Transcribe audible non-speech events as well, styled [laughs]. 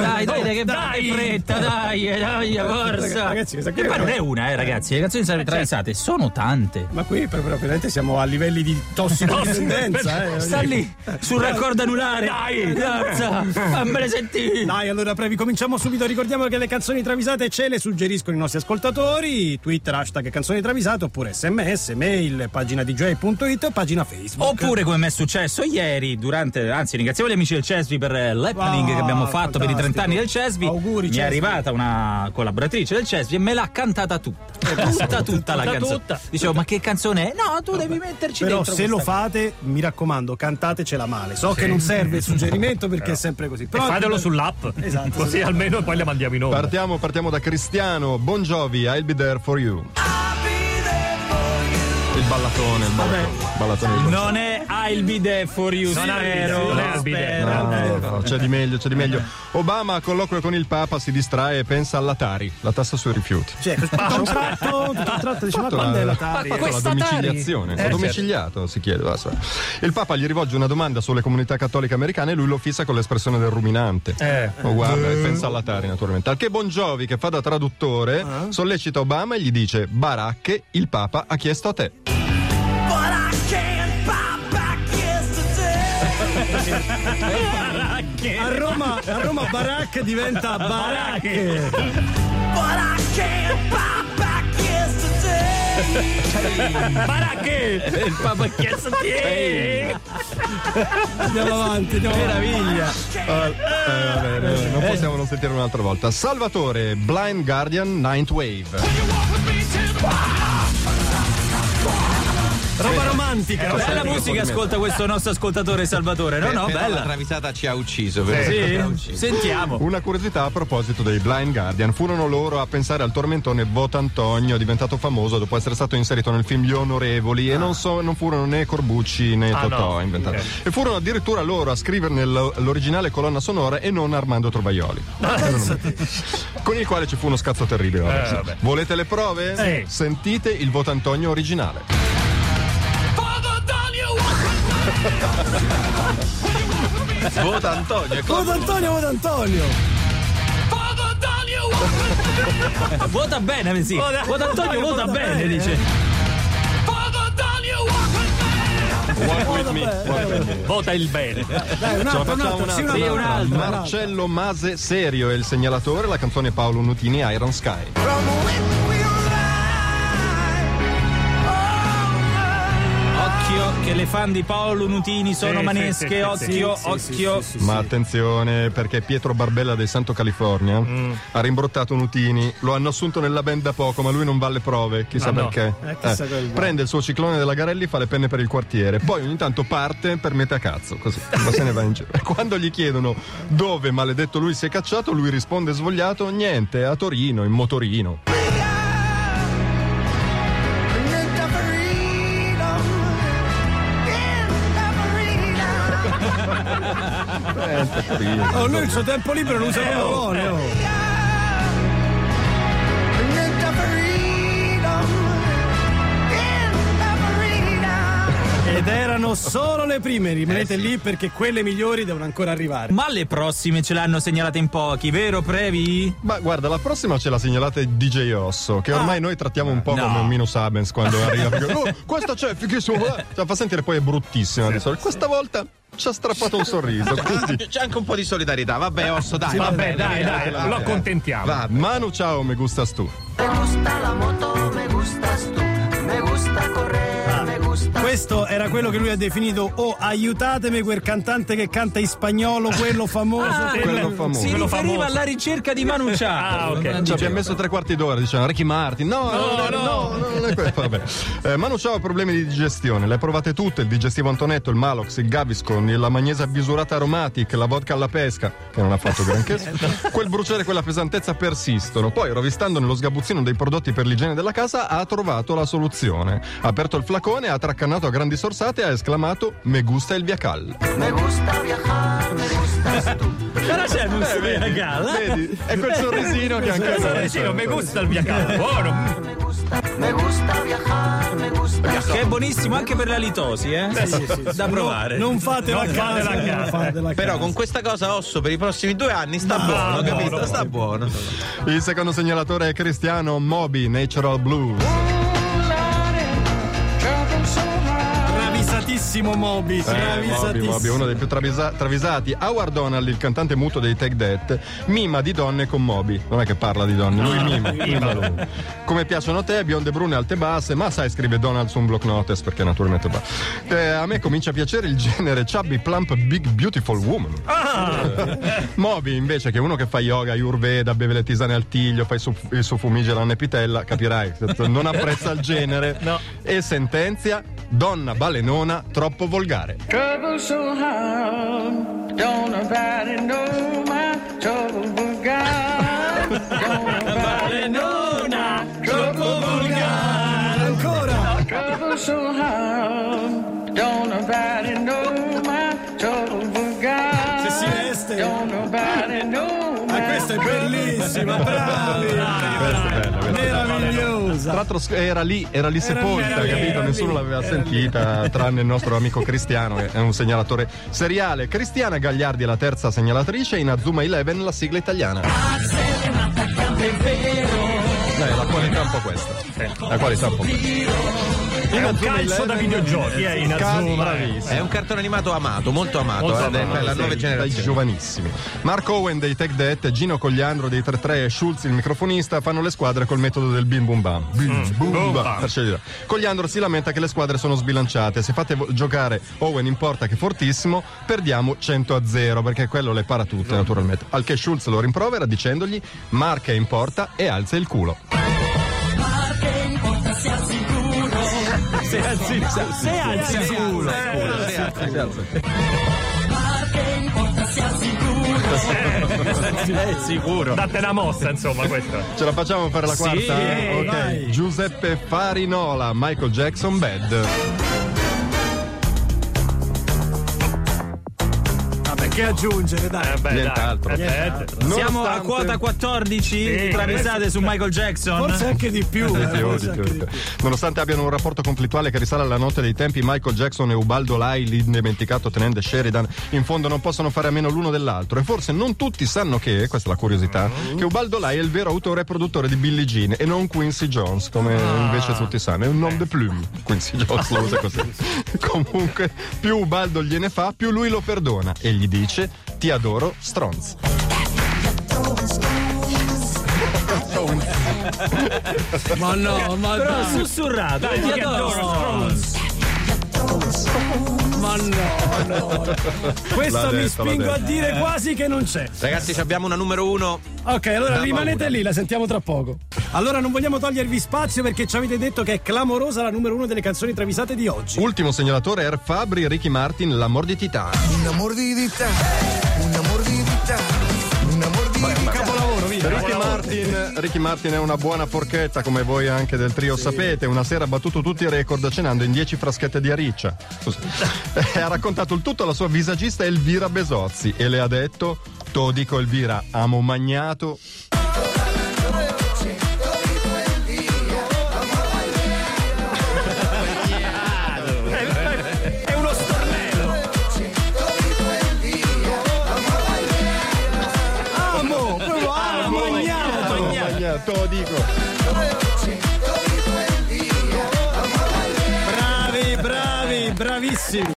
dai, dai, dai, che dai, fretta, dai, eh, dai, forza. Ragazzi, questa qui Che è poi non una- è una, eh, ragazzi. Le canzoni travisate sono tante. Ma qui proprio veramente siamo a livelli di tossicodipendenza. eh. Sta lì, sul raccordo anulare. Dai, forza, fammele sentire. Dai, allora Previ, cominciamo subito. Ricordiamo che le canzoni travisate ce le suggeriscono i nostri ascoltatori. Twitter, hashtag canzoni travisate, oppure sms, mail, pagina dj.it, pagina Facebook. Oppure come mi è successo ieri, durante, anzi ringraziamo gli amici del Cesvi per eh, l'happening Ah, che abbiamo fatto per i 30 anni del Cesvi. Auguri, Mi è Cesvi. arrivata una collaboratrice del Cesvi e me l'ha cantata tutta. Tutta, tutta la canzone. tutta. Dicevo, ma che canzone è? No, tu devi metterci Però dentro se lo fate, mi raccomando, cantatecela male. So che non serve il [laughs] suggerimento perché è sempre così. E Però fatelo sull'app. Esatto, Così almeno poi le mandiamo in onda. Partiamo, partiamo da Cristiano. Bon Jovi, I'll be there for you. Il ballatone, il ballatone. ballatone di Bon Non è I'll be there for you. Non è spero, non è I'll be there, spero. no, No, c'è di meglio, c'è di meglio. Obama a colloquio con il Papa si distrae e pensa all'Atari, la tassa sui rifiuti. Cioè, tutto un tratto, [laughs] tutto un tratto dice, ma quando è la Tari? fatto Questa la domiciliazione, Eh, domiciliato si chiede. basta. Il Papa gli rivolge una domanda sulle comunità cattoliche americane e lui lo fissa con l'espressione del ruminante. Eh. Oh, guarda, e pensa all'Atari naturalmente. Al che Bon Jovi, che fa da traduttore, Ah. sollecita Obama e gli dice: Baracche, il Papa ha chiesto a te. A Roma, a Roma baracche diventa baracche. Baracche! Il Papa te! Andiamo avanti, andiamo avanti. Meraviglia. Ah, eh, vabbè, eh, non possiamo non sentire un'altra volta. Salvatore, Blind Guardian, Ninth Wave. Roba romantica. Bella musica, ascolta questo nostro ascoltatore Salvatore. No, no, Però La bella. travisata ci ha ucciso. vero? Sì, [laughs] sentiamo. Una curiosità a proposito dei Blind Guardian. Furono loro a pensare al tormentone Vota Antonio, diventato famoso dopo essere stato inserito nel film Gli Onorevoli. E non, so, non furono né Corbucci né Ah, Totò no. a inventare. Ok. E furono addirittura loro a scriverne l'originale colonna sonora e non Armando Trovaioli. Con il quale ci fu uno scazzo terribile. Eh. Volete le prove? Sì. Sentite il Vota Antonio originale. Vota Antonio. Voto Antonio, voto Antonio. Vota bene, sì. Vota- Vota Antonio, vota bene, dice. Walk with me. walk with me. Vota il bene. Dai, un Ce la altro, un facciamo altro, sì, un altro. Marcello Mase Serio è il segnalatore, la canzone Paolo Nutini Iron Sky. Che le fan di Paolo Nutini sono Sì, manesche. sì, sì, occhio, sì, sì, occhio. sì, sì, Ma attenzione perché Pietro Barbella del Santo California Mm. ha rimbrottato Nutini, lo hanno assunto nella band da poco ma lui non va alle prove, chissà Ah, no. perché. Eh, chissà quel- prende il suo ciclone della Garelli, fa le penne per il quartiere, poi ogni tanto parte per metà cazzo, così, ma se ne va in giro. E [laughs] quando gli chiedono dove maledetto lui si è cacciato, lui risponde svogliato, niente, a Torino, in motorino. [laughs] Oh, lui il suo tempo libero lo usa come Ed erano solo le prime, rimanete lì perché quelle migliori devono ancora arrivare. Ma le prossime ce l'hanno segnalate in pochi, vero Previ? Ma guarda, la prossima ce la segnalate DJ Osso, che ormai noi trattiamo un po' No. come un minus abens quando [laughs] arriva. perché, "Oh, questa c'è, fighissimo. eh." Cioè, fa sentire poi è bruttissima di solito. Questa volta ci ha strappato un sorriso. Quindi, C'è anche un po' di solidarietà. Vabbè, Osso, dai. Vabbè, dai, dai, lo accontentiamo. Va, Manu, ciao, me gustas tu. Me gusta la moto, me gustas tú, me gusta correr, me gusta. Questo era quello che lui ha definito Oh, aiutatemi quel cantante che canta in spagnolo, quello famoso. quello- quello famoso. Si Quello riferiva famoso. alla ricerca di Manu. Ah, ok. Ci diceva. abbiamo messo tre quarti d'ora, dicevano Ricky Martin. No, no, no, no, no, non è quello. Vabbè. [laughs] Eh, Manu Ciao ha problemi di digestione, le ha provate tutte: il digestivo Antonetto, il Malox, il Gaviscon, la magnesa bisurata aromatic, la vodka alla pesca, che non ha fatto granché. [laughs] Quel bruciare e quella pesantezza persistono. Poi, rovistando nello sgabuzzino dei prodotti per l'igiene della casa, ha trovato la soluzione. Ha aperto il flacone, ha traccannato a grandi sorsate ha esclamato: Me gusta il Viacal. Me gusta viajar, me gustas tú. Però c'è un galla. Vedi? È quel sorrisino che anche Questo noi. vicino, mi gusta il via [laughs] buono. Me gusta Me gusta viajar, me gusta Che è buonissimo anche per la litosi, eh? Da provare. Non fatela a Non casa. fatela a casa. fatela a Però con questa cosa osso per i prossimi due anni sta No, buono, no, capito? no, sta no. buono. Il secondo segnalatore è Cristiano Moby, Natural Blues. Travisatissimo Moby. Eh, Moby, Travisatissimo. Moby, uno dei più travisa- travisati. Howard Donald, il cantante muto dei Take That, mima di donne con Moby. Non è che parla di donne, lui mima. [laughs] mima lui. Come piacciono a te, bionde brune, alte basse, ma sai, scrive Donald su un block notice perché naturalmente va. Eh, a me comincia a piacere il genere chubby, plump, big, beautiful woman. Eh, [laughs] Moby, invece, che è uno che fa yoga, ayurveda, beve le tisane al tiglio, fa il suo, il suo fumigeno a nepitella, capirai, [laughs] non apprezza il genere. No. E sentenzia, donna balenona, troppo volgare. Trouble so hard, don't è bellissima, bravi. Meravigliosa. Tra l'altro era lì, era lì sepolta, era lì, capito? era Nessuno lì, l'aveva sentita, [laughs] tranne il nostro amico Cristiano, che è un segnalatore seriale. Cristiana Gagliardi è la terza segnalatrice, in Azuma Eleven la sigla italiana. È un po' questa. La qualità è un po' questa. È un calcio da videogiochi, eh, in bravissimo. È un cartone animato amato, molto amato, Molto eh, dai- amato, per la sì, nuova dai generazione. giovanissimi. Mark Owen dei Tech Dead, Gino Cogliandro dei 33 e Schulz il microfonista fanno le squadre col metodo del bim bum bam. Bim bum Boom bam. bam. Per scegliere. Cogliandro si lamenta che le squadre sono sbilanciate. Se fate giocare Owen in porta che è fortissimo, perdiamo 100 a 0 perché quello le para tutte naturalmente. Al che Schulz lo rimprovera dicendogli Mark è in porta e alza il culo. Se alzi, se alzi il culo. È sicuro. Date una mossa, insomma, questa. Ce la facciamo per la Sì, quarta? ok. vai. Giuseppe Farinola, Michael Jackson Bad. Che aggiungere, dai. Eh, beh, Nient'altro. dai. Aspetta. Siamo a Nonostante- quota 14 Sì, travisate su Michael Jackson. Forse anche di più. Di eh, più, forse di più, di di più. più. Nonostante abbiano un rapporto conflittuale che risale alla notte dei tempi, Michael Jackson e Ubaldo Lai, l'indimenticato tenente Sheridan, in fondo non possono fare a meno l'uno dell'altro. E forse non tutti sanno che, questa è la curiosità, che Ubaldo Lai è il vero autore e produttore di Billie Jean e non Quincy Jones, come invece tutti sanno. È un nom de plume. Quincy Jones lo usa così. [laughs] Comunque, più Ubaldo gliene fa, più lui lo perdona e gli dice: Ti adoro, stronz. Ma no, ma Però dai, sussurrato. Dai, ti adoro. adoro, ma no, no. [laughs] Questo mi detto, l'ha spingo a dire quasi che non c'è. Ragazzi, abbiamo una numero uno. Ok, allora Da rimanete lì, la sentiamo tra poco. Allora non vogliamo togliervi spazio perché ci avete detto che è clamorosa la numero uno delle canzoni travisate di oggi. Ultimo segnalatore Air Fabri, Ricky Martin, L'amor di Titano. Una morbidità, una morbidità, una morbidità. Capolavoro, via. Ricky Martin, Ricky Martin è una buona forchetta, come voi anche del trio sapete. Una sera ha battuto tutti i record cenando in 10 fraschette di ariccia. Scusa. [laughs] E ha raccontato il tutto alla sua visagista Elvira Besozzi e le ha detto: To dico Elvira, amo magnato. Bravi, bravi, bravissimi.